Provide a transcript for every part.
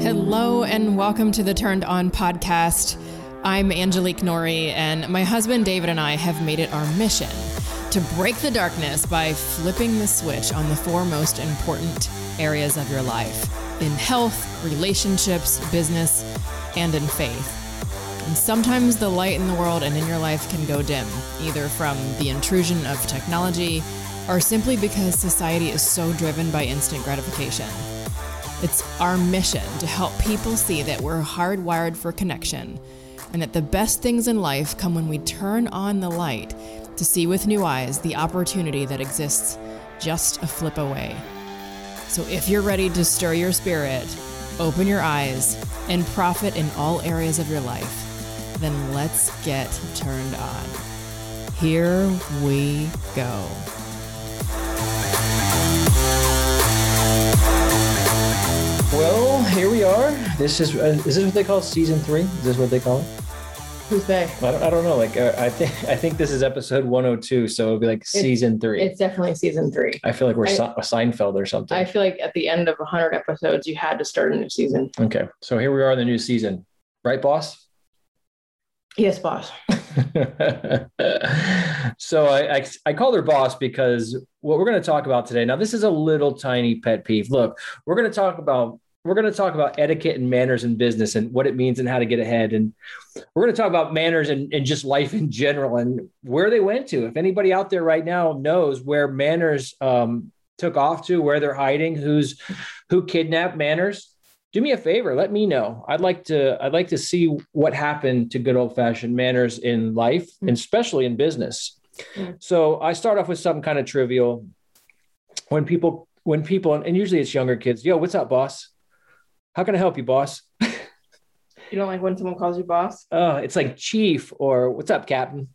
Hello, and welcome to the Turned On podcast. I'm Angelike Norrie, and my husband David and I have made it our mission to break the darkness by flipping the switch on the four most important areas of your life in health, relationships, business, and in faith. And sometimes the light in the world and in your life can go dim, either from the intrusion of technology or simply because society is so driven by instant gratification. It's our mission to help people see that we're hardwired for connection and that the best things in life come when we turn on the light to see with new eyes the opportunity that exists just a flip away. So if you're ready to stir your spirit, open your eyes, and profit in all areas of your life, then let's get turned on. Here we go. Well, here we are. This is uh, is this what they call season three? Is this what they call it? Who's they? I don't, I don't know. Like uh, I think I think this is episode 102, so it'll be like season three. It's definitely season three. I feel like we're I- Se- Seinfeld or something. I feel like at the end of 100 episodes, you had to start a new season. okay, so here we are in the new season, right, boss? Yes, boss. so I, I I called her boss because what we're going to talk about today. Now this is a little tiny pet peeve. Look, we're going to talk about we're going to talk about etiquette and manners in business and what it means and how to get ahead. And we're going to talk about manners and, and just life in general and where they went to. If anybody out there right now knows where manners um, took off to, where they're hiding, who's who kidnapped manners, do me a favor. Let me know. I'd like to. I'd like to see what happened to good old fashioned manners in life, and especially in business. Mm. So I start off with something kind of trivial. When people, when people, and usually it's younger kids. Yo, what's up, boss? How can I help you, boss? You don't like when someone calls you boss? Oh, it's like chief or what's up, captain?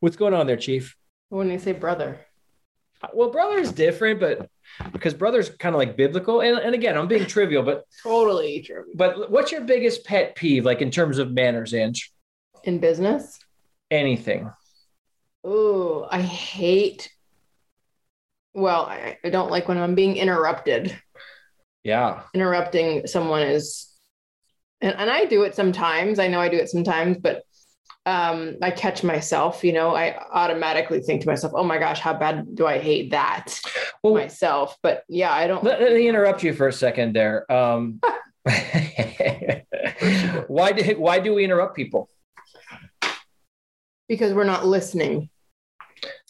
What's going on there, chief? When you say brother? Well, brother is different, but because brother's kind of like biblical. And, and again, I'm being trivial, but Totally true. but what's your biggest pet peeve, like in terms of manners, Ange? In business? Anything? Oh, I hate. Well, I, I don't like when I'm being interrupted. Yeah. Interrupting someone is, and, and I do it sometimes. I know I do it sometimes, but um, I catch myself, you know, I automatically think to myself, oh my gosh, how bad do I hate that Well, myself? But yeah, I don't. let, let me interrupt you for a second there. Um, why do why do we interrupt people? because we're not listening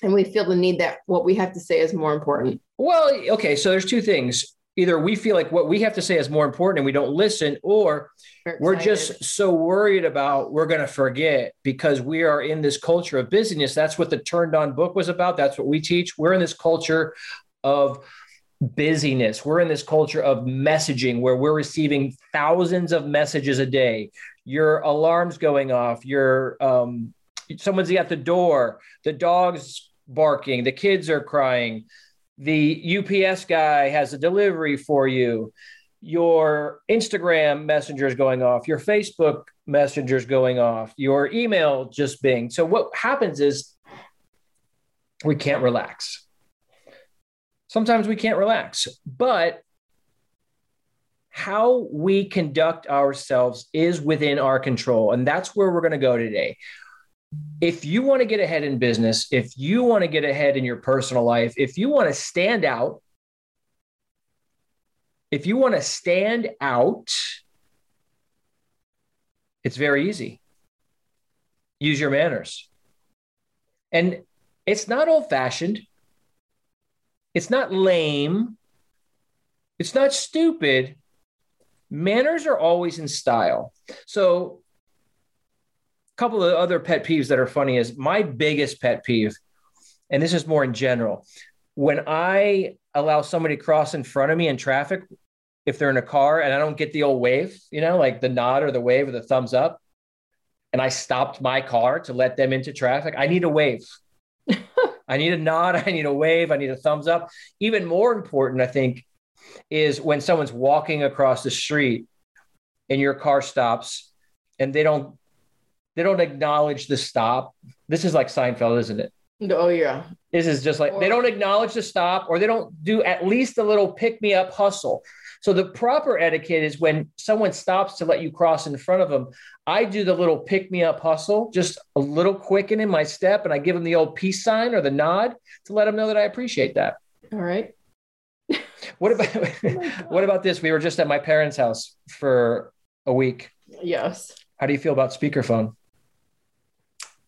and we feel the need that what we have to say is more important Well, okay, so there's two things. Either we feel like what we have to say is more important and we don't listen, or we're just so worried about we're going to forget because we are in this culture of busyness. That's what the Turned On book was about. That's what we teach. We're in this culture of busyness. We're in this culture of messaging where we're receiving thousands of messages a day. Your alarm's going off. Your um, someone's at the door. The dog's barking. The kids are crying. The UPS guy has a delivery for you your Instagram messenger is going off, your Facebook messenger is going off, your email just bing. So what happens is we can't relax. Sometimes we can't relax, but how we conduct ourselves is within our control. And that's where we're going to go today. If you want to get ahead in business, if you want to get ahead in your personal life, if you want to stand out, if you want to stand out, it's very easy. Use your manners. And it's not old fashioned, it's not lame, it's not stupid. Manners are always in style. So, couple of other pet peeves that are funny is my biggest pet peeve, and this is more in general. When I allow somebody to cross in front of me in traffic, if they're in a car and I don't get the old wave, you know, like the nod or the wave or the thumbs up, and I stopped my car to let them into traffic, I need a wave. I need a nod. I need a wave. I need a thumbs up. Even more important, I think, is when someone's walking across the street and your car stops and they don't they don't acknowledge the stop. This is like Seinfeld, isn't it? Oh yeah. This is just like they don't acknowledge the stop or they don't do at least a little pick me up hustle. So the proper etiquette is when someone stops to let you cross in front of them, I do the little pick me up hustle, just a little quicken in my step, and I give them the old peace sign or the nod to let them know that I appreciate that. All right. What about oh what about this? We were just at my parents' house for a week. Yes. How do you feel about speakerphone?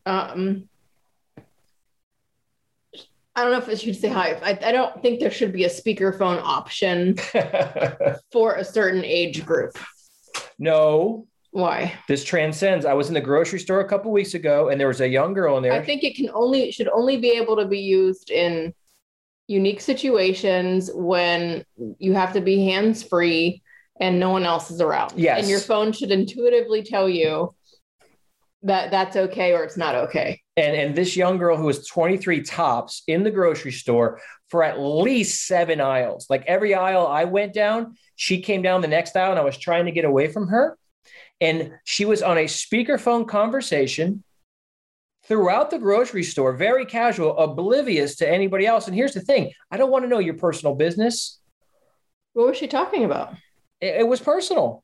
Um, I don't know if I should say hi. I, I don't think there should be a speakerphone option for a certain age group. no, Why? this transcends. I was in the grocery store a couple weeks ago, and there was a young girl in there. I think it can only should only be able to be used in unique situations when you have to be hands free and no one else is around. Yes. And your phone should intuitively tell you that that's okay or it's not okay. and and this young girl who was 23 tops in the grocery store for at least seven aisles like every aisle i went down she came down the next aisle and i was trying to get away from her and she was on a speakerphone conversation throughout the grocery store very casual oblivious to anybody else and here's the thing i don't want to know your personal business What was she talking about? it, it was personal.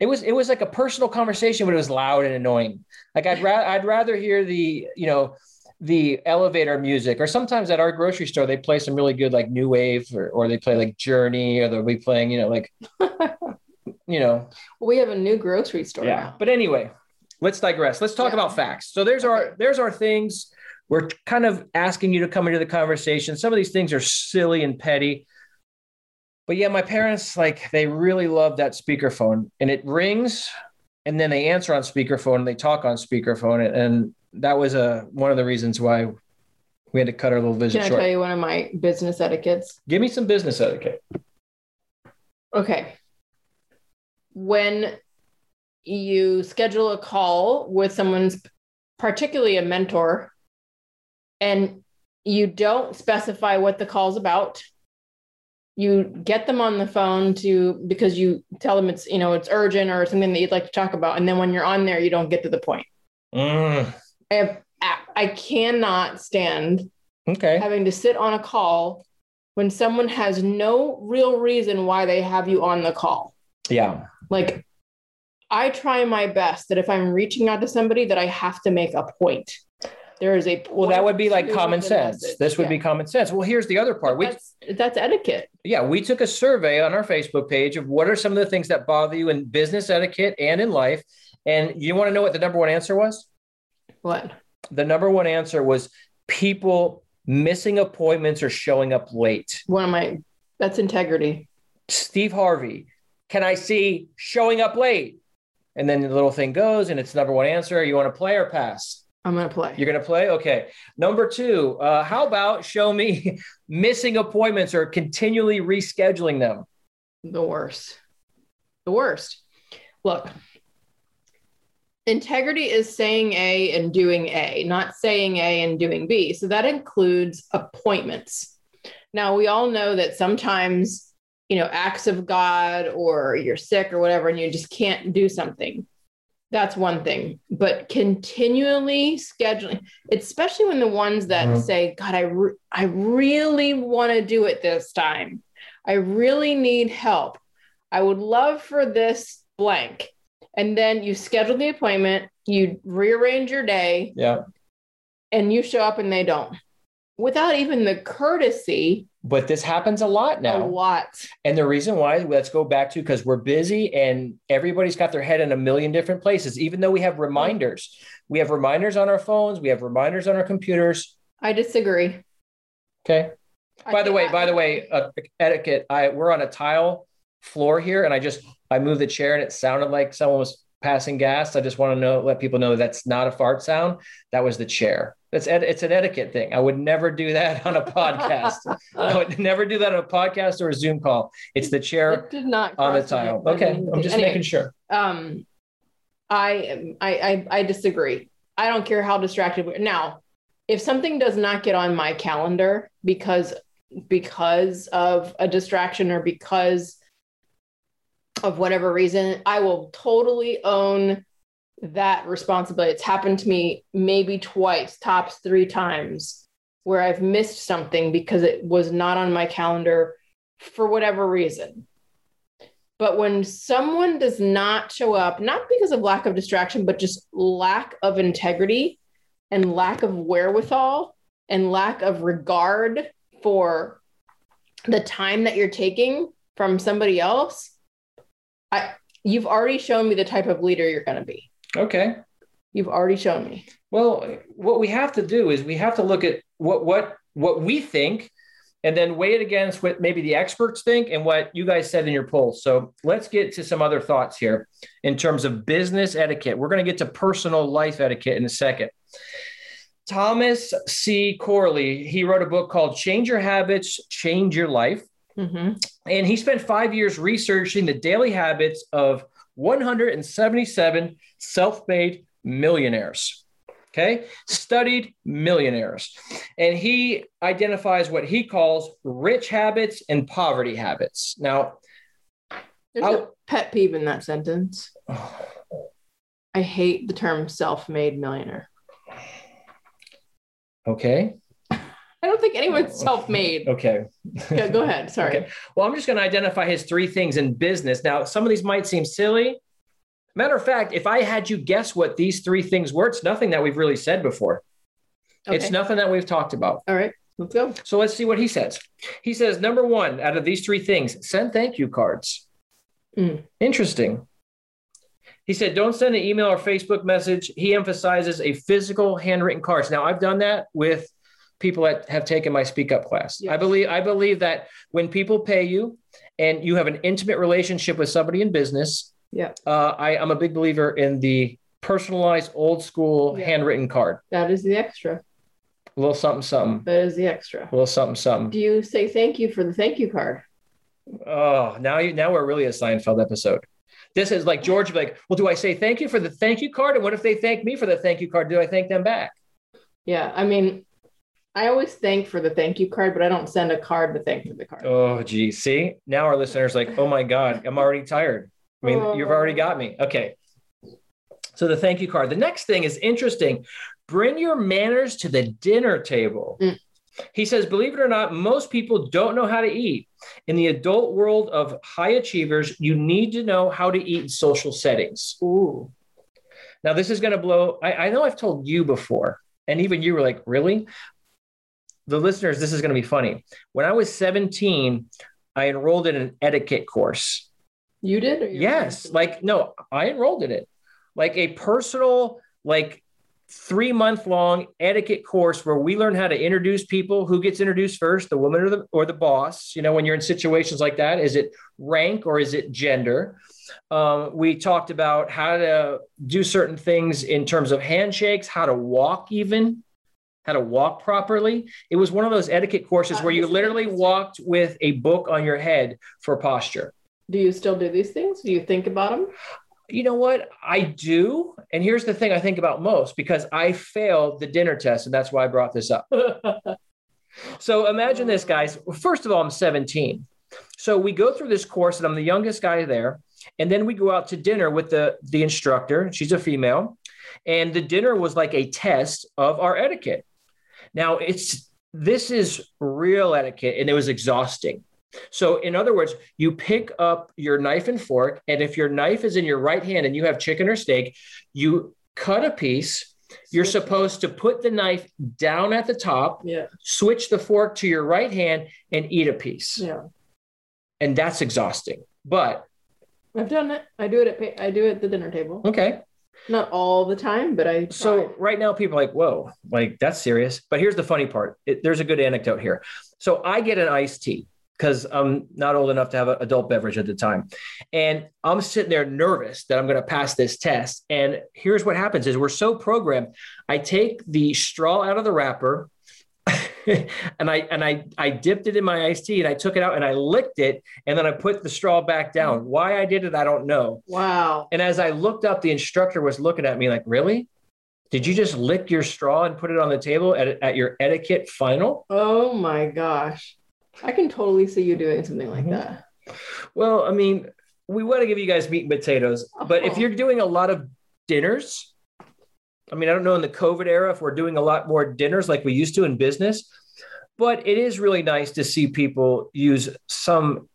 It was it was like a personal conversation, but it was loud and annoying. Like I'd rather I'd rather hear the you know the elevator music, or sometimes at our grocery store they play some really good like new wave, or, or they play like Journey, or they'll be playing you know like you know We have a new grocery store yeah. now. But anyway, let's digress. Let's talk Yeah. about facts. So there's our there's our things. We're kind of asking you to come into the conversation. Some of these things are silly and petty. But yeah, my parents like they really love that speakerphone and it rings and then they answer on speakerphone and they talk on speakerphone and, that was a one of the reasons why we had to cut our little visit Can I short. tell you one of my business etiquettes? Give me some business etiquette. Okay. When you schedule a call with someone's, particularly a mentor, and you don't specify what the call's about, you get them on the phone to because you tell them it's you know it's urgent or something that you'd like to talk about, and then when you're on there, you don't get to the point. Mm, I have I cannot stand okay. having to sit on a call when someone has no real reason why they have you on the call. Yeah. Like I try my best that if I'm reaching out to somebody that I have to make a point. There is a Well, that would be like common sense. This would Yeah. be common sense. Well, here's the other part. We, that's, that's etiquette. yeah, we took a survey on our Facebook page of what are some of the things that bother you in business etiquette and in life. And you want to know what the number one answer was? What? The number one answer was people missing appointments or showing up late. One of my that's integrity. Steve Harvey, can I see showing up late? And then the little thing goes and it's number one answer. You want to play or pass? I'm gonna play. You're going to play? Okay. Number two, uh, how about show me missing appointments or continually rescheduling them? the worst. The worst. Look, integrity is saying A and doing A, not saying A and doing B. So that includes appointments. Now, we all know that sometimes, you know, acts of God or you're sick or whatever, and you just can't do something. That's one thing. But continually scheduling, especially when the ones that Mhm. say, God, I, re- I really want to do it this time. I really need help. I would love for this blank. And then you schedule the appointment, you rearrange your day, Yeah. and you show up and they don't. Without even the courtesy, But this happens a lot now. a lot. And the reason why, let's go back to because we're busy and everybody's got their head in a million different places, even though we have reminders. We have reminders on our phones, we have reminders on our computers. I disagree. Okay. I By the way, I- by the way, uh, etiquette. I we're on a tile floor here, and I just I moved the chair, and it sounded like someone was passing gas. I just want to know, let people know that that's not a fart sound. That was the chair. That's ed- it's an etiquette thing. I would never do that on a podcast. I would never do that on a podcast or a Zoom call. It's the chair it did not on the tile. Okay, I'm just Anyway, making sure. um I, I i i disagree i don't care how distracted we are. now if something does not get on my calendar because because of a distraction or because of whatever reason i will totally own that responsibility it's happened to me maybe twice tops three times where I've missed something because it was not on my calendar for whatever reason. But when someone does not show up, not because of lack of distraction, but just lack of integrity and lack of wherewithal and lack of regard for the time that you're taking from somebody else, I you've already shown me the type of leader you're going to be. Okay. You've already shown me. Well, what we have to do is we have to look at what what what we think and then weigh it against what maybe the experts think and what you guys said in your poll. So let's get to some other thoughts here in terms of business etiquette. We're going to get to personal life etiquette in a second. Thomas C. Corley, he wrote a book called Change Your Habits, Change Your Life. Mm-hmm. And he spent five years researching the daily habits of 177 self made millionaires. Okay. Studied millionaires. And he identifies what he calls rich habits and poverty habits. Now, there's I'll, a pet peeve in that sentence. I hate the term self made millionaire. Okay. I don't think anyone's self made. Okay. yeah, go ahead. Sorry. Okay. Well, I'm just going to identify his three things in business. Now, some of these might seem silly, Matter of fact, if I had you guess what these three things were, it's nothing that we've really said before. Okay. It's nothing that we've talked about. All right, let's go. So let's see what he says. He says, number one, out of these three things, send thank you cards. Mm. Interesting. He said, don't send an email or Facebook message. He emphasizes a physical handwritten cards. Now, I've done that with people that have taken my speak up class. Yes. I believe I believe that when people pay you and you have an intimate relationship with somebody in business, yeah. Uh, I, am a big believer in the personalized old school yeah. handwritten card. That is the extra. A little something, something. That is the extra. A little something, something. Do you say thank you for the thank you card? Oh, now you now we're really a Seinfeld episode. This is like George like, well, do I say thank you for the thank you card? And what if they thank me for the thank you card? Do I thank them back? Yeah, I mean, I always thank for the thank you card, but I don't send a card to thank for the card. Oh, gee. See, now our listeners like, oh my God, I'm already tired. I mean, you've already got me. Okay. So the thank you card. The next thing is interesting. Bring your manners to the dinner table. Mm. He says, believe it or not, most people don't know how to eat. In the adult world of high achievers, you need to know how to eat in social settings. Ooh. Now, this is going to blow. I, I know I've told you before, and even you were like, really? The listeners, this is going to be funny. When I was 17, I enrolled in an etiquette course. You did? yes. Like, no, I enrolled in it. Like a personal, like three month long etiquette course where we learn how to introduce people. Who gets introduced first, the woman or the or the boss? You know, when you're in situations like that, is it rank or is it gender? Um, we talked about how to do certain things in terms of handshakes, how to walk, even how to walk properly. It was one of those etiquette courses where you literally walked with a book on your head for posture. Do you still do these things? Do you think about them? You know what? I do. And here's the thing I think about most because I failed the dinner test. And that's why I brought this up. so imagine this, guys. First of all, I'm 17. So we go through this course, and I'm the youngest guy there. And then we go out to dinner with the, the instructor. She's a female. And the dinner was like a test of our etiquette. Now, it's this is real etiquette, and it was exhausting. So, in other words, you pick up your knife and fork, and if your knife is in your right hand and you have chicken or steak, you cut a piece. You're supposed to put the knife down at the top, yeah. switch the fork to your right hand, and eat a piece. Yeah. And that's exhausting. But I've done it. I do it at I do it at the dinner table. Okay. Not all the time, but I. Try. So right now, people are like, "Whoa, like that's serious." But here's the funny part. It, there's a good anecdote here. So I get an iced tea because I'm not old enough to have an adult beverage at the time. And I'm sitting there nervous that I'm going to pass this test. And here's what happens is we're so programmed. I take the straw out of the wrapper and I and I I dipped it in my iced tea and I took it out and I licked it and then I put the straw back down. Why I did it, I don't know. Wow. And as I looked up, the instructor was looking at me like, really? Did you just lick your straw and put it on the table at, at your etiquette final? Oh my gosh. I can totally see you doing something like mm-hmm. that. Well, I mean, we want to give you guys meat and potatoes, but oh. if you're doing a lot of dinners, I mean, I don't know in the COVID era if we're doing a lot more dinners like we used to in business, but it is really nice to see people use some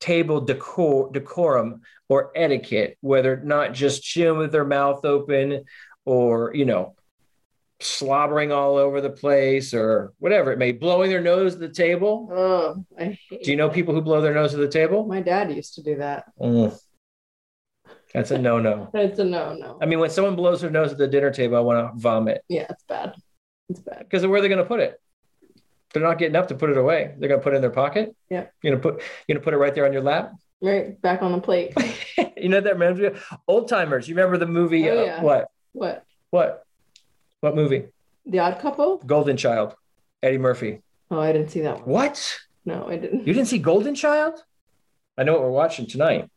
table decor, decorum or etiquette, whether not just chewing with their mouth open or, you know, slobbering all over the place or whatever it may blowing their nose at the table. Oh, I hate Do you know that. people who blow their nose at the table? My dad used to do that. Mm. That's a no no. That's a no, no. I mean, when someone blows their nose at the dinner table, I want to vomit yeah, it's bad. It's bad. because where are they going to put it? They're not getting up to put it away. They're going to put it in their pocket. Yeah. You're going to put you're going to put it right there on your lap. Right back on the plate. you know that reminds me of old timers. You remember the movie? Oh, uh, yeah. what? what? What? What movie? The Odd Couple? Golden Child. Eddie Murphy. Oh, I didn't see that one. What? No, I didn't. You didn't see Golden Child? I know what we're watching tonight.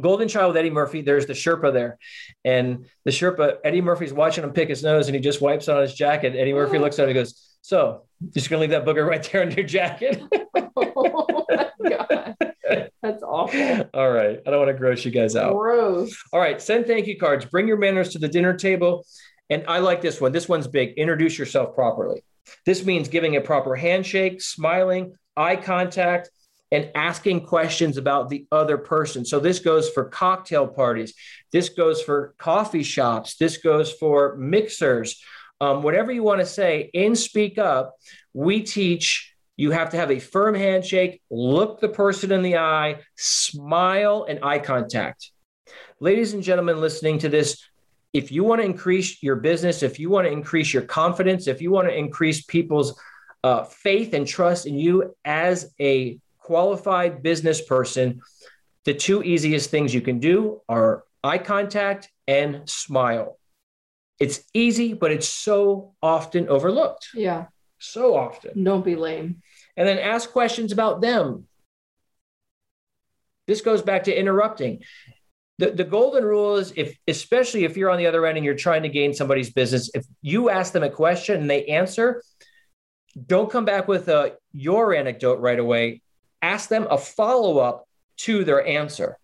Golden Child with Eddie Murphy. There's the Sherpa there, and the Sherpa Eddie Murphy's watching him pick his nose, and he just wipes it on his jacket. Eddie Murphy looks at him and goes, "So, just gonna leave that booger right there on your jacket?" oh my god, that's awful. All right, I don't want to gross you guys out. Gross. All right, send thank you cards. Bring your manners to the dinner table. And I like this one. This one's big. Introduce yourself properly. This means giving a proper handshake, smiling, eye contact, and asking questions about the other person. So this goes for cocktail parties. This goes for coffee shops. This goes for mixers. Um, whatever you want to say in Speak Up, we teach you have to have a firm handshake, look the person in the eye, smile, and eye contact. Ladies and gentlemen listening to this, if you want to increase your business, if you want to increase your confidence, if you want to increase people's uh, faith and trust in you as a qualified business person, the two easiest things you can do are eye contact and smile. It's easy, but it's so often overlooked. Yeah. So often. Don't be lame. And then ask questions about them. This goes back to interrupting. The, the golden rule is if especially if you're on the other end and you're trying to gain somebody's business, if you ask them a question and they answer, don't come back with a your anecdote right away. Ask them a follow-up to their answer.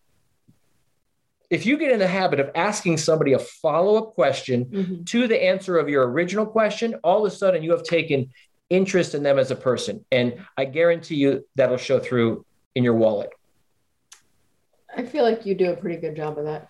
If you get in the habit of asking somebody a follow-up question Mhm. to the answer of your original question, all of a sudden you have taken interest in them as a person. And I guarantee you that'll show through in your wallet. I feel like you do a pretty good job of that.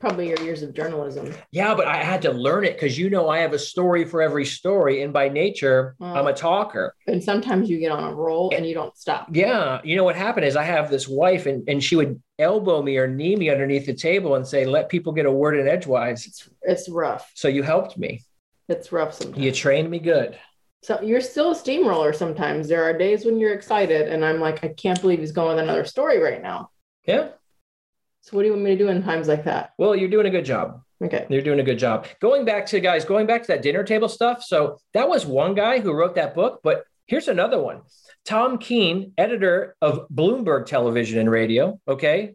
Probably your years of journalism. Yeah, but I had to learn it because you know I have a story for every story. And by nature. I'm a talker. And sometimes you get on a roll and you don't stop. Yeah. You know what happened is I have this wife and, and she would elbow me or knee me underneath the table and say, let people get a word in edgewise. It's it's rough. So you helped me. It's rough sometimes. You trained me good. So you're still a steamroller sometimes. There are days when you're excited and I'm like, I can't believe he's going with another story right now. Yeah. So what do you want me to do in times like that? Well, you're doing a good job. Okay. You're doing a good job. Going back to guys, going back to that dinner table stuff. So that was one guy who wrote that book, but here's another one. Tom Keene, editor of Bloomberg Television and Radio. Okay.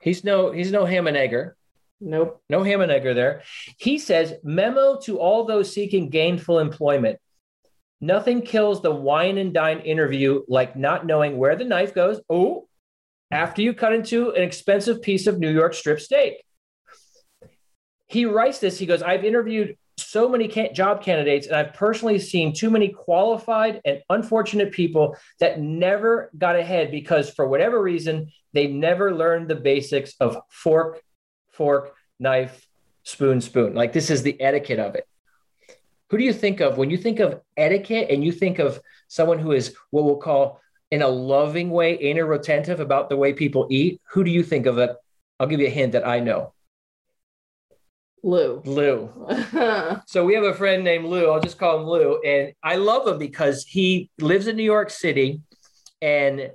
He's no, he's no ham and egger. Nope. No ham and egger there. He says, memo to all those seeking gainful employment. Nothing kills the wine and dine interview like not knowing where the knife goes. Oh, after you cut into an expensive piece of New York strip steak. He writes this. He goes, I've interviewed so many can- job candidates, and I've personally seen too many qualified and unfortunate people that never got ahead because, for whatever reason, they never learned the basics of fork, fork, knife, spoon, spoon. Like this is the etiquette of it. Who do you think of when you think of etiquette and you think of someone who is what we'll call in a loving way, anal retentive about the way people eat? Who do you think of it? I'll give you a hint that I know. Lou. Lou. So we have a friend named Lou. I'll just call him Lou. And I love him because he lives in New York City and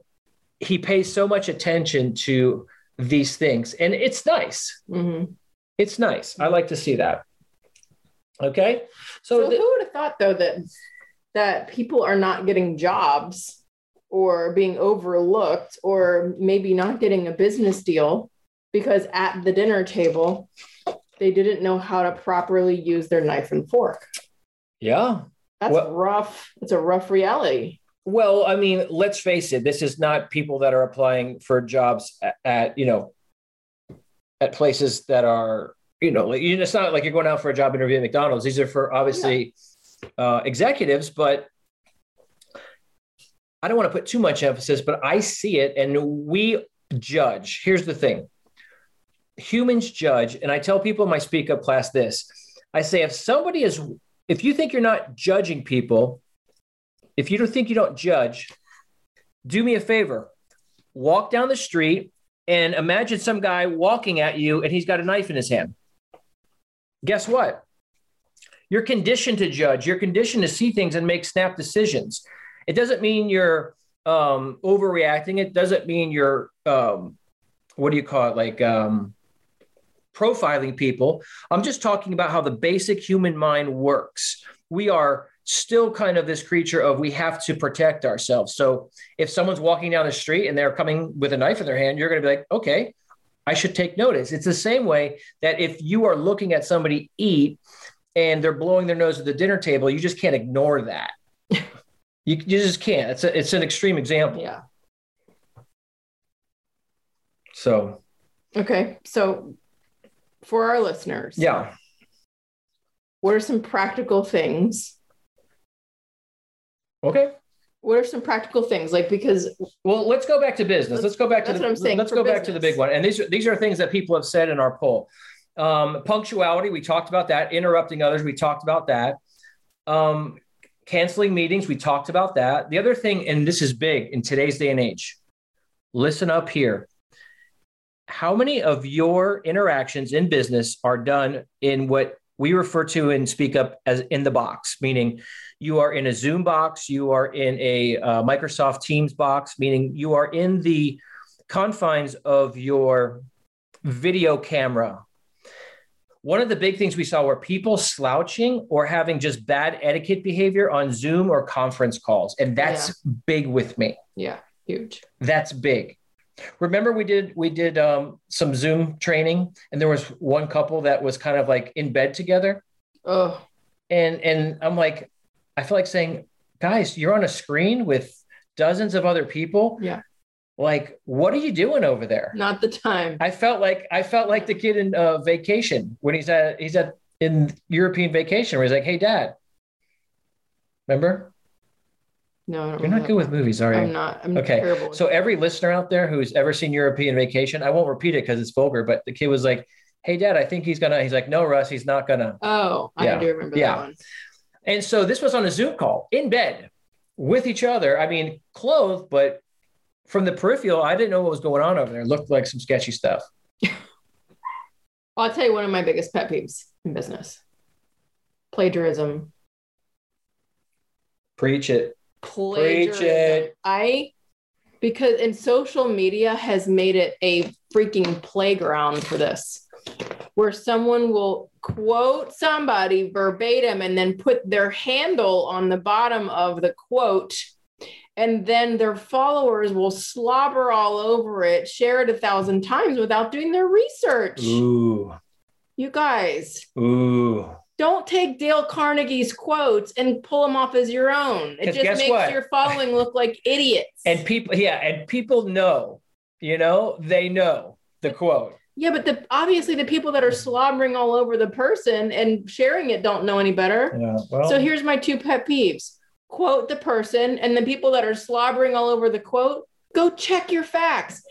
he pays so much attention to these things. And it's nice. hmm It's nice. I like to see that. Okay. So, So, the- who would have thought though that that people are not getting jobs or being overlooked or maybe not getting a business deal because at the dinner table they didn't know how to properly use their knife and fork. yeah. That's Well- rough. It's a rough reality. Well, I mean, let's face it. This is not people that are applying for jobs at, at you know, at places that are you know, like, it's not like you're going out for a job interview at McDonald's. These are for obviously uh, executives, but I don't want to put too much emphasis, but I see it and we judge. Here's the thing humans judge. And I tell people in my speak up class this I say, if somebody is, if you think you're not judging people, if you don't think you don't judge, do me a favor walk down the street and imagine some guy walking at you and he's got a knife in his hand. Guess what? You're conditioned to judge, you're conditioned to see things and make snap decisions. It doesn't mean you're um, overreacting, it doesn't mean you're, um, what do you call it? Like, um, profiling people. I'm just talking about how the basic human mind works. We are still kind of this creature of we have to protect ourselves. So if someone's walking down the street and they're coming with a knife in their hand, you're going to be like, okay, I should take notice. It's the same way that if you are looking at somebody eat and they're blowing their nose at the dinner table, you just can't ignore that. You, you just can't. It's a, it's an extreme example. Yeah. So. Okay. So for our listeners. Yeah. What are some practical things Okay. What are some practical things like because well let's go back to business. Let's go back to the let's go business. back to the big one. And these are these are things that people have said in our poll. Um, punctuality, we talked about that. Interrupting others, we talked about that. Um, canceling meetings, we talked about that. The other thing, and this is big in today's day and age, listen up here. How many of your interactions in business are done in what we refer to and speak up as in the box, meaning you are in a Zoom box, you are in a uh, Microsoft Teams box, meaning you are in the confines of your video camera. One of the big things we saw were people slouching or having just bad etiquette behavior on Zoom or conference calls. And that's yeah. big with me. Yeah, huge. That's big. Remember we did we did um, some Zoom training and there was one couple that was kind of like in bed together. Oh. And and I'm like I feel like saying, guys, you're on a screen with dozens of other people. Yeah. Like, what are you doing over there? Not the time. I felt like I felt like the kid in uh, vacation when he's at he's at in European vacation where he's like, "Hey, Dad, remember?" No, you're not good with movies, are you? I'm not. I'm okay. Terrible so every listener out there who's ever seen European Vacation, I won't repeat it because it's vulgar, but the kid was like, "Hey, Dad, I think he's gonna." He's like, "No, Russ, he's not gonna." Oh, I do remember yeah. that one. And so this was on a Zoom call in bed with each other. I mean, clothed, but from the peripheral, I didn't know what was going on over there. It looked like some sketchy stuff. I'll tell you one of my biggest pet peeves in business plagiarism. Preach it. Plagiarism. Preach it. I, because in social media has made it a freaking playground for this where someone will quote somebody verbatim and then put their handle on the bottom of the quote and then their followers will slobber all over it, share it a thousand times without doing their research. Ooh. You guys. Ooh. Don't take Dale Carnegie's quotes and pull them off as your own. It just makes what? your following look like idiots. And people, yeah, and people know, you know, they know the quote. Yeah, but the obviously the people that are slobbering all over the person and sharing it don't know any better. Yeah. Well, so here's my two pet peeves. Quote the person and the people that are slobbering all over the quote, go check your facts.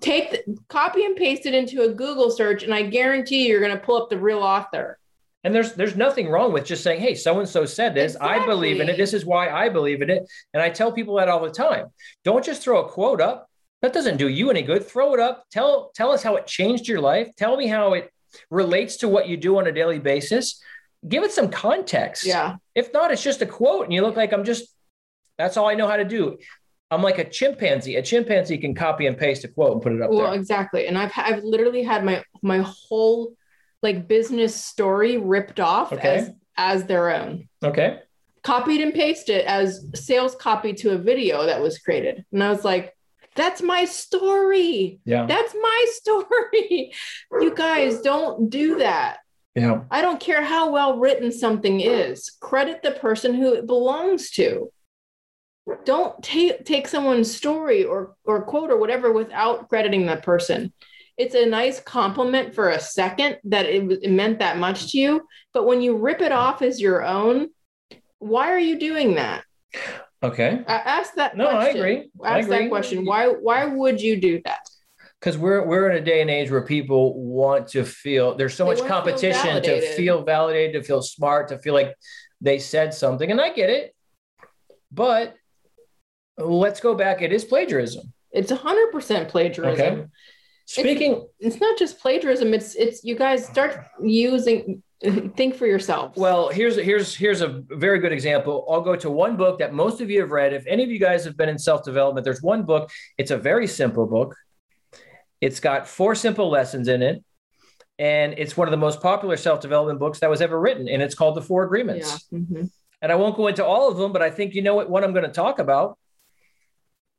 Take the, copy and paste it into a Google search and I guarantee you, you're going to pull up the real author. And there's there's nothing wrong with just saying, "Hey, so and so said this. Exactly. I believe in it. This is why I believe in it." And I tell people that all the time. Don't just throw a quote up that doesn't do you any good. Throw it up. Tell tell us how it changed your life. Tell me how it relates to what you do on a daily basis. Give it some context. Yeah. If not, it's just a quote, and you look like I'm just. That's all I know how to do. I'm like a chimpanzee. A chimpanzee can copy and paste a quote and put it up well, there. exactly. And I've I've literally had my my whole like business story ripped off okay. as as their own. Okay. Copied and pasted as sales copy to a video that was created. And I was like, that's my story. Yeah. That's my story. you guys don't do that. Yeah. I don't care how well written something is. Credit the person who it belongs to. Don't take take someone's story or or quote or whatever without crediting that person. it's a nice compliment for a second that it, it meant that much to you. But when you rip it off as your own, why are you doing that? Okay. A- Ask that. No, I question. agree. I Ask that question. Why? Why would you do that? Because we're we're in a day and age where people want to feel there's so They much wanna feel competition to feel validated to feel smart to feel like they said something and i get it but let's go back it is plagiarism It's hundred percent plagiarism. Okay. speaking It's not just plagiarism. It's it's you guys start using. Think for yourself well here's here's here's a very good example i'll go to one book that most of you have read if any of you guys have been in self-development there's one book it's a very simple book it's got four simple lessons in it and it's one of the most popular self-development books that was ever written and it's called the four agreements yeah. Mhm. and I won't go into all of them, but I think you know what, what I'm going to talk about.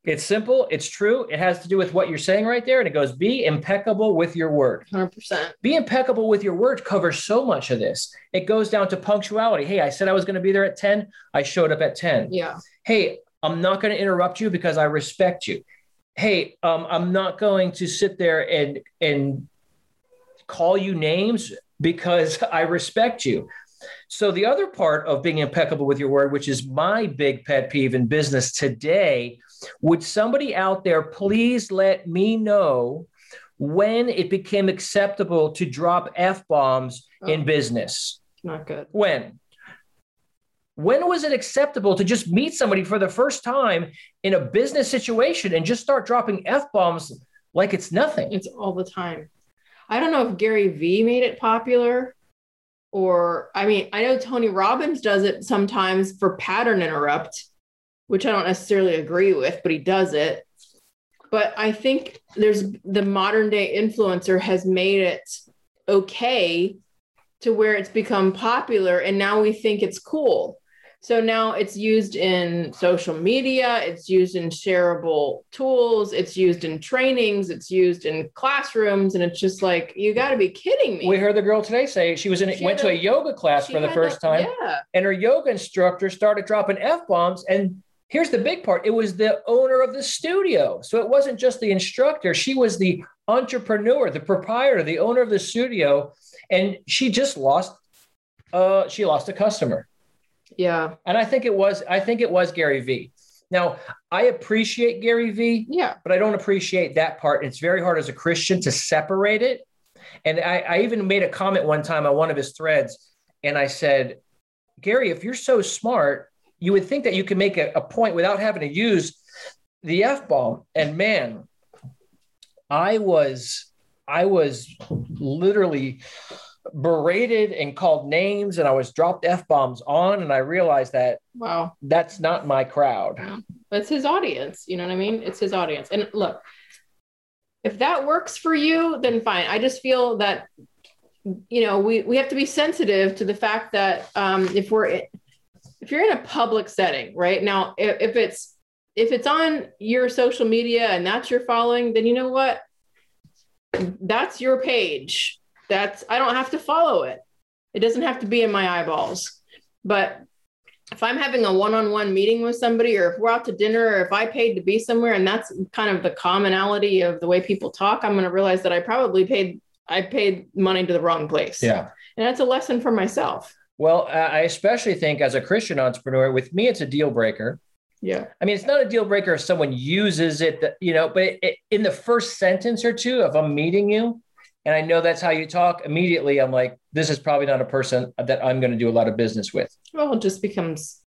It's simple, it's true, it has to do with what you're saying right there. And it goes, be impeccable with your word. 100%. Be impeccable with your word covers so much of this. It goes down to punctuality. Hey, I said I was going to be there at 10, I showed up at 10. Yeah. Hey, I'm not going to interrupt you because I respect you. Hey, um, I'm not going to sit there and and call you names because I respect you. So the other part of being impeccable with your word, which is my big pet peeve in business today, would somebody out there please let me know when it became acceptable to drop f bombs in Oh. business? Not good. When? When was it acceptable to just meet somebody for the first time in a business situation and just start dropping F bombs like it's nothing? It's all the time. I don't know if Gary Vee made it popular or, I mean, I know Tony Robbins does it sometimes for pattern interrupt, which I don't necessarily agree with, but he does it. But I think there's the modern day influencer has made it okay to where it's become popular and now we think it's cool. So now it's used in social media, it's used in shareable tools, it's used in trainings, it's used in classrooms, and it's just like you got to be kidding me. We heard the girl today say she was in She went to a a- yoga class for the first a- time, Yeah, and her yoga instructor started dropping F bombs. And here's the big part it was the owner of the studio. So it wasn't just the instructor, she was the entrepreneur, the proprietor, the owner of the studio. And she just lost uh she lost a customer. Yeah, And I think it was, I think it was Gary Vee. Now, I appreciate Gary Vee, yeah. but I don't appreciate that part. It's very hard as a Christian to separate it. And I, I even made a comment one time on one of his threads, and I said, Gary, if you're so smart, you would think that you can make a, a point without having to use the F bomb. And man, I was, I was literally berated and called names, and I was dropped F bombs on, and I realized that Wow, that's not my crowd. but it's his audience. You know what I mean? It's his audience. And look, if that works for you, then fine. I just feel that you know we we have to be sensitive to the fact that um, if we're if you're in a public setting right now if, if it's if it's on your social media and that's your following then you know what that's your page that's i don't have to follow it. It doesn't have to be in my eyeballs. But if i'm having a one-on-one meeting with somebody or if we're out to dinner or if i paid to be somewhere and that's kind of the commonality of the way people talk i'm going to realize that i probably paid i paid money to the wrong place. Yeah. and that's a lesson for myself. Well, I especially think as a Christian entrepreneur, with me, it's a deal breaker. yeah. I mean, it's not a deal breaker if someone uses it, that, you know, but it, it, in the first sentence or two, if I'm meeting you and I know that's how you talk, immediately I'm like, this is probably not a person that I'm going to do a lot of business with. well it just becomes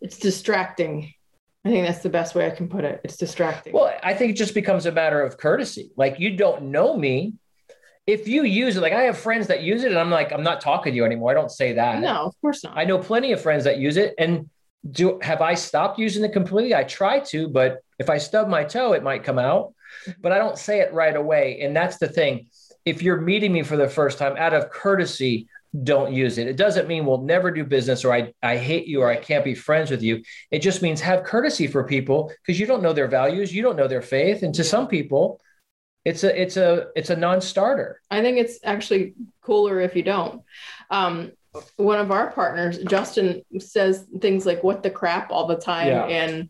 it's distracting i think that's the best way i can put it it's distracting Well, I think it just becomes a matter of courtesy. Like, you don't know me. If you use it, like I have friends that use it, and I'm like, I'm not talking to you anymore. I don't say that. no of course not I know plenty of friends that use it. And do have I stopped using it completely? I try to, but if I stub my toe, it might come out. But I don't say it right away. And that's the thing. If you're meeting me for the first time out of courtesy, don't use it. It doesn't mean we'll never do business or I, I hate you or I can't be friends with you. It just means have courtesy for people because you don't know their values, you don't know their faith. And to Yeah. some people, it's a it's a it's a non-starter. I think it's actually cooler if you don't. Um, one of our partners, Justin, says things like "what the crap" all the time, Yeah. and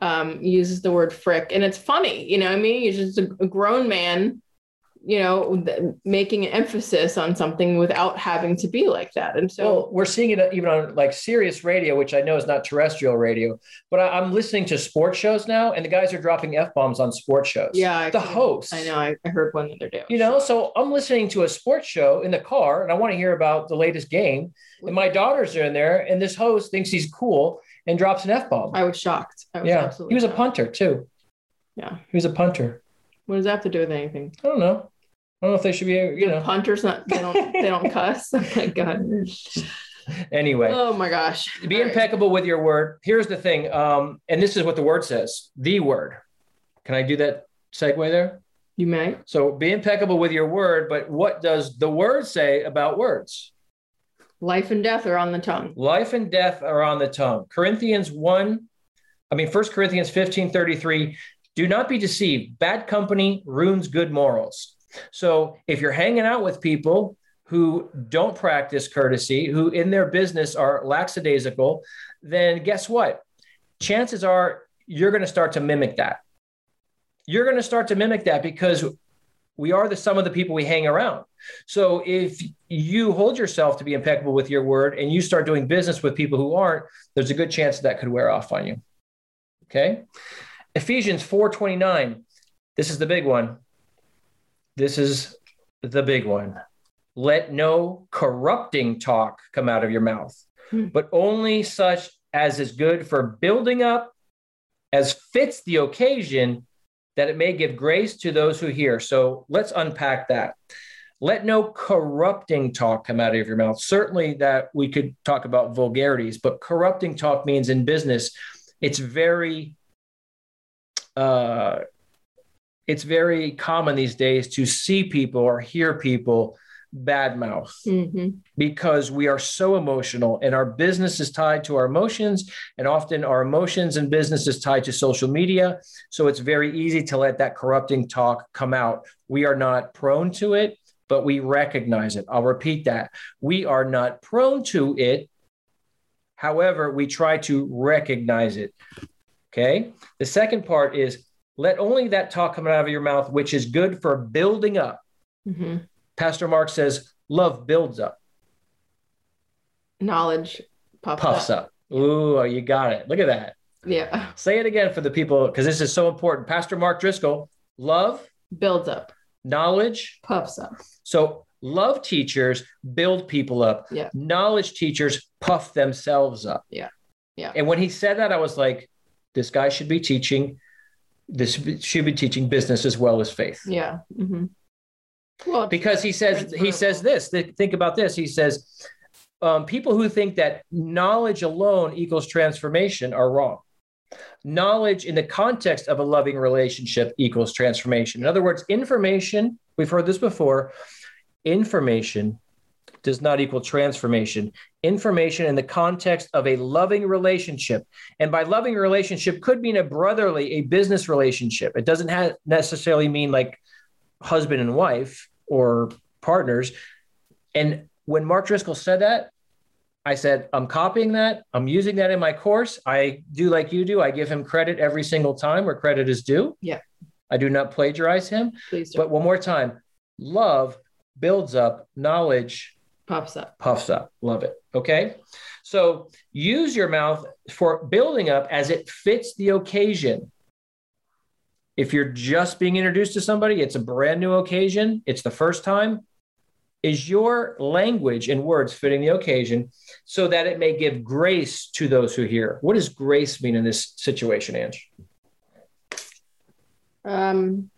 um, uses the word "frick," and it's funny. You know, what I mean, he's just a, a grown man you know, th- making an emphasis on something without having to be like that. And so well, we're seeing it even on like Sirius radio, which I know is not terrestrial radio, but I, am listening to sports shows now, and the guys are dropping f bombs on sports shows. Yeah, I the host. I know I, I heard one the other day. You know, so I'm listening to a sports show in the car, and I want to hear about the latest game. And my daughters are in there, and this host thinks he's cool and drops an f bomb. I was shocked. I was Yeah, absolutely he was a punter too. Yeah. He was a punter. What does that have to do with anything? I don't know. I don't know if they should be, you know. Punters not they don't they don't cuss. Oh my god. Anyway, Oh my gosh. be All right. impeccable with your word. Here's the thing, um, and this is what the word says: the word. Can I do that segue there? You may. So be impeccable with your word, but what does the word say about words? Life and death are on the tongue. Life and death are on the tongue. Corinthians 1, I mean, 1 Corinthians 15 33. Do not be deceived. Bad company ruins good morals. So if you're hanging out with people who don't practice courtesy, who in their business are lackadaisical, then guess what? Chances are you're going to start to mimic that. You're going to start to mimic that because we are the sum of the people we hang around. So if you hold yourself to be impeccable with your word and you start doing business with people who aren't, there's a good chance that, could wear off on you. Okay? Ephesians 4:29. This is the big one. This is the big one. Let no corrupting talk come out of your mouth, Hmm. but only such as is good for building up as fits the occasion that it may give grace to those who hear. So let's unpack that. Let no corrupting talk come out of your mouth. Certainly, that we could talk about vulgarities, but corrupting talk means in business, it's very, uh, it's very common these days to see people or hear people badmouth hmm because we are so emotional and our business is tied to our emotions and often our emotions and business is tied to social media. So it's very easy to let that corrupting talk come out. We are not prone to it but we recognize it i'll repeat that we are not prone to it however we try to recognize it okay the second part is let only that talk come out of your mouth which is good for building up hmm pastor mark says love builds up Knowledge puffs, puffs up. Ooh, you got it. Look at that. Yeah. Say it again for the people because this is so important. Pastor Mark Driscoll, love, Builds up. Knowledge. Puffs up. So, love teachers build people up. Yeah. Knowledge teachers puff themselves up. Yeah. Yeah. And when he said that, I was like, this guy should be teaching, this should be teaching business as well as faith. Yeah. Mm-hmm. Well, because he says he says this th- think about this he says um, people who think that knowledge alone equals transformation are wrong knowledge in the context of a loving relationship equals transformation. In other words information we've heard this before information does not equal transformation. Information in the context of a loving relationship. And by loving relationship could mean a brotherly a business relationship. It doesn't have necessarily mean like husband and wife or partners. And when Mark Driscoll said that, I said, I'm copying that. I'm using that in my course. I do like you do. I give him credit every single time where credit is due. Yeah. I do not plagiarize him. please do. But one more time love builds up, knowledge puffs up. puffs up. Love it. Okay. So use your mouth for building up as it fits the occasion. If you're just being introduced to somebody, it's a brand new occasion, it's the first time. Is your language and words fitting the occasion so that it may give grace to those who hear? What does grace mean in this situation, Ange? Um,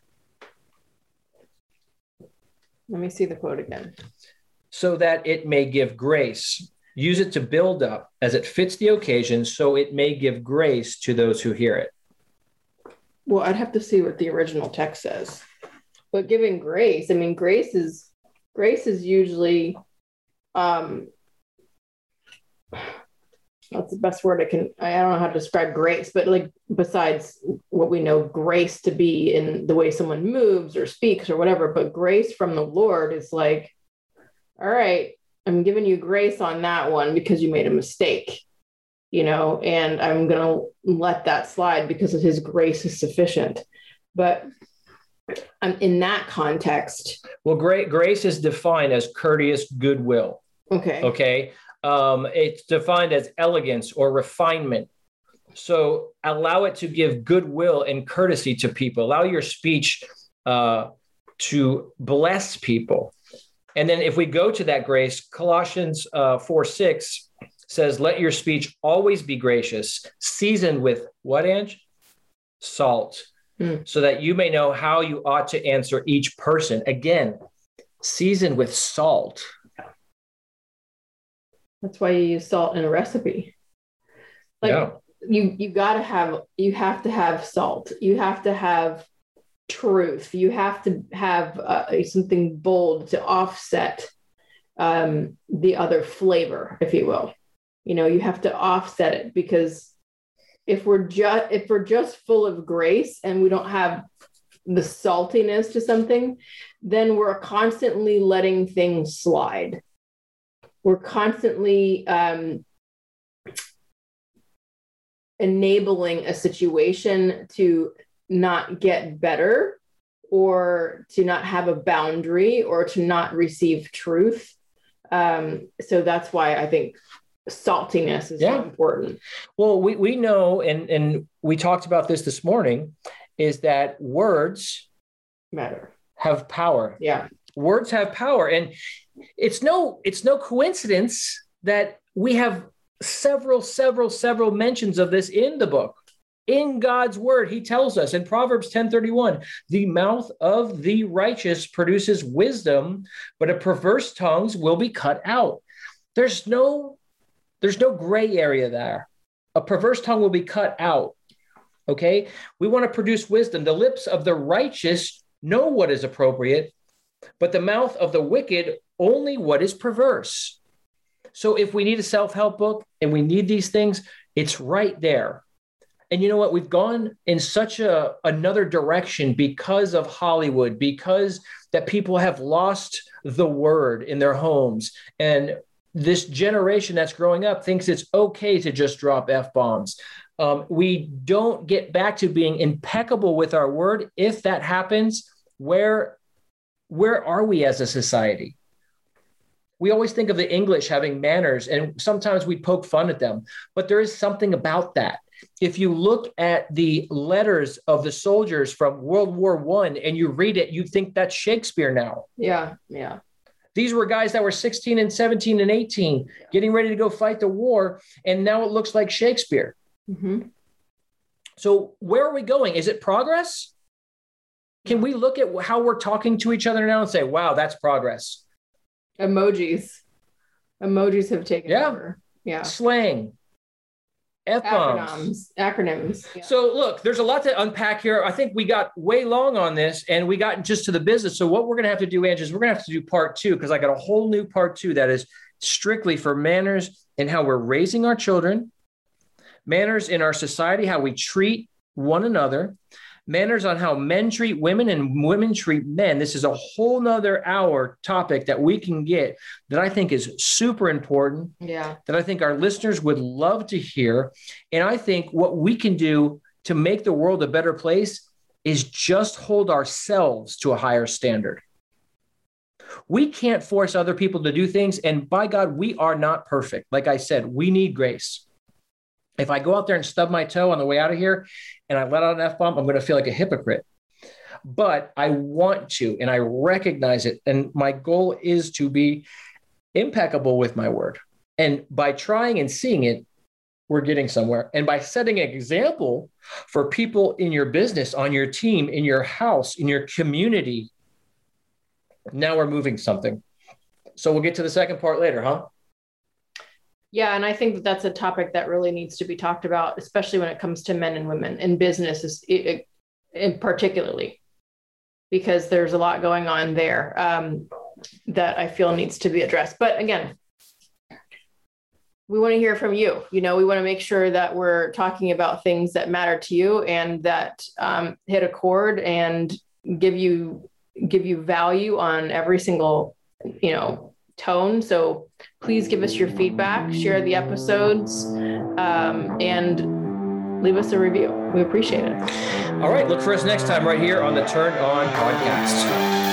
let me see the quote again. So that it may give grace. Use it to build up as it fits the occasion so it may give grace to those who hear it. Well, I'd have to see what the original text says. But giving grace, I mean, grace is grace is usually um that's the best word I can I don't know how to describe grace, but like besides what we know grace to be in the way someone moves or speaks or whatever, but grace from the Lord is like, all right, I'm giving you grace on that one because you made a mistake you know, and I'm to let that slide because of his grace is sufficient. But um, in that context. Well, gra- grace is defined as courteous goodwill. Okay. Okay. Um, it's defined as elegance or refinement. So allow it to give goodwill and courtesy to people. Allow your speech uh, to bless people. And then if we go to that grace, Colossians uh, 4 6 says, Let your speech always be gracious, seasoned with what, Ange? Salt, Mm. so that you may know how you ought to answer each person. Again, seasoned with salt. That's why you use salt in a recipe. Like yeah. you you got to have you have to have salt. You have to have truth. You have to have uh, something bold to offset um, the other flavor, if you will. You know, you have to offset it because if we're just if we're just full of grace and we don't have the saltiness to something, then we're constantly letting things slide. We're constantly um, enabling a situation to not get better or to not have a boundary or to not receive truth. Um, so that's why I think saltiness is Yeah. so important. Well, we, we know, and, and we talked about this this morning, is that words Matter. have power. Yeah. Words have power. And it's no, it's no coincidence that we have several, several, several mentions of this in the book. In God's word, he tells us in Proverbs 10:31, the mouth of the righteous produces wisdom, but a perverse tongues will be cut out. There's no there's no gray area there. A perverse tongue will be cut out. Okay? We want to produce wisdom. The lips of the righteous know what is appropriate, but the mouth of the wicked only what is perverse. So if we need a self-help book and we need these things, it's right there. And you know what? We've gone in such a another direction because of Hollywood, because that people have lost the word in their homes. And this generation that's growing up thinks it's okay to just drop F bombs. Um, we don't get back to being impeccable with our word. If that happens, where where are we as a society? We always think of the English having manners, and sometimes we poke fun at them, but there is something about that. If you look at the letters of the soldiers from World War One and you read it, you think that's Shakespeare now. Yeah. Yeah. These were guys that were 16 and 17 and 18, getting ready to go fight the war, and now it looks like Shakespeare. Mhm. So, where are we going? Is it progress? Can we look at how we're talking to each other now and say, wow, that's progress? Emojis. Emojis have taken Yeah. over. Yeah. Slang. Acronyms. Acronyms. Yeah. So, look, there's a lot to unpack here. I think we got way long on this and we got just to the business. So, what we're going to have to do, Ange, is we're going to have to do part two because I got a whole new part two that is strictly for manners and how we're raising our children, manners in our society, how we treat one another, manners on how men treat women and women treat men. This is a whole nother hour topic that we can get that I think is super important yeah. that I think our listeners would love to hear. And I think what we can do to make the world a better place is just hold ourselves to a higher standard. We can't force other people to do things. And by God, we are not perfect. Like I said, we need grace. If I go out there and stub my toe on the way out of here and I let out an F bomb, I'm going to feel like a hypocrite. But I want to, and I recognize it. And my goal is to be impeccable with my word. And by trying and seeing it, we're getting somewhere. And by setting an example for people in your business, on your team, in your house, in your community, now we're moving something. So we'll get to the second part later, huh? Yeah, and I think that that's a topic that really needs to be talked about, especially when it comes to men and women in business, is- it- it- in particularly, because there's a lot going on there um, that I feel needs to be addressed. But again, we want to hear from you. You know, we want to make sure that we're talking about things that matter to you and that um, hit a chord and give you give you value on every single you know tone. So please give us your feedback, share the episodes, um, and leave us a review. we appreciate it. All right, look for us next time right here on the Turned On podcast.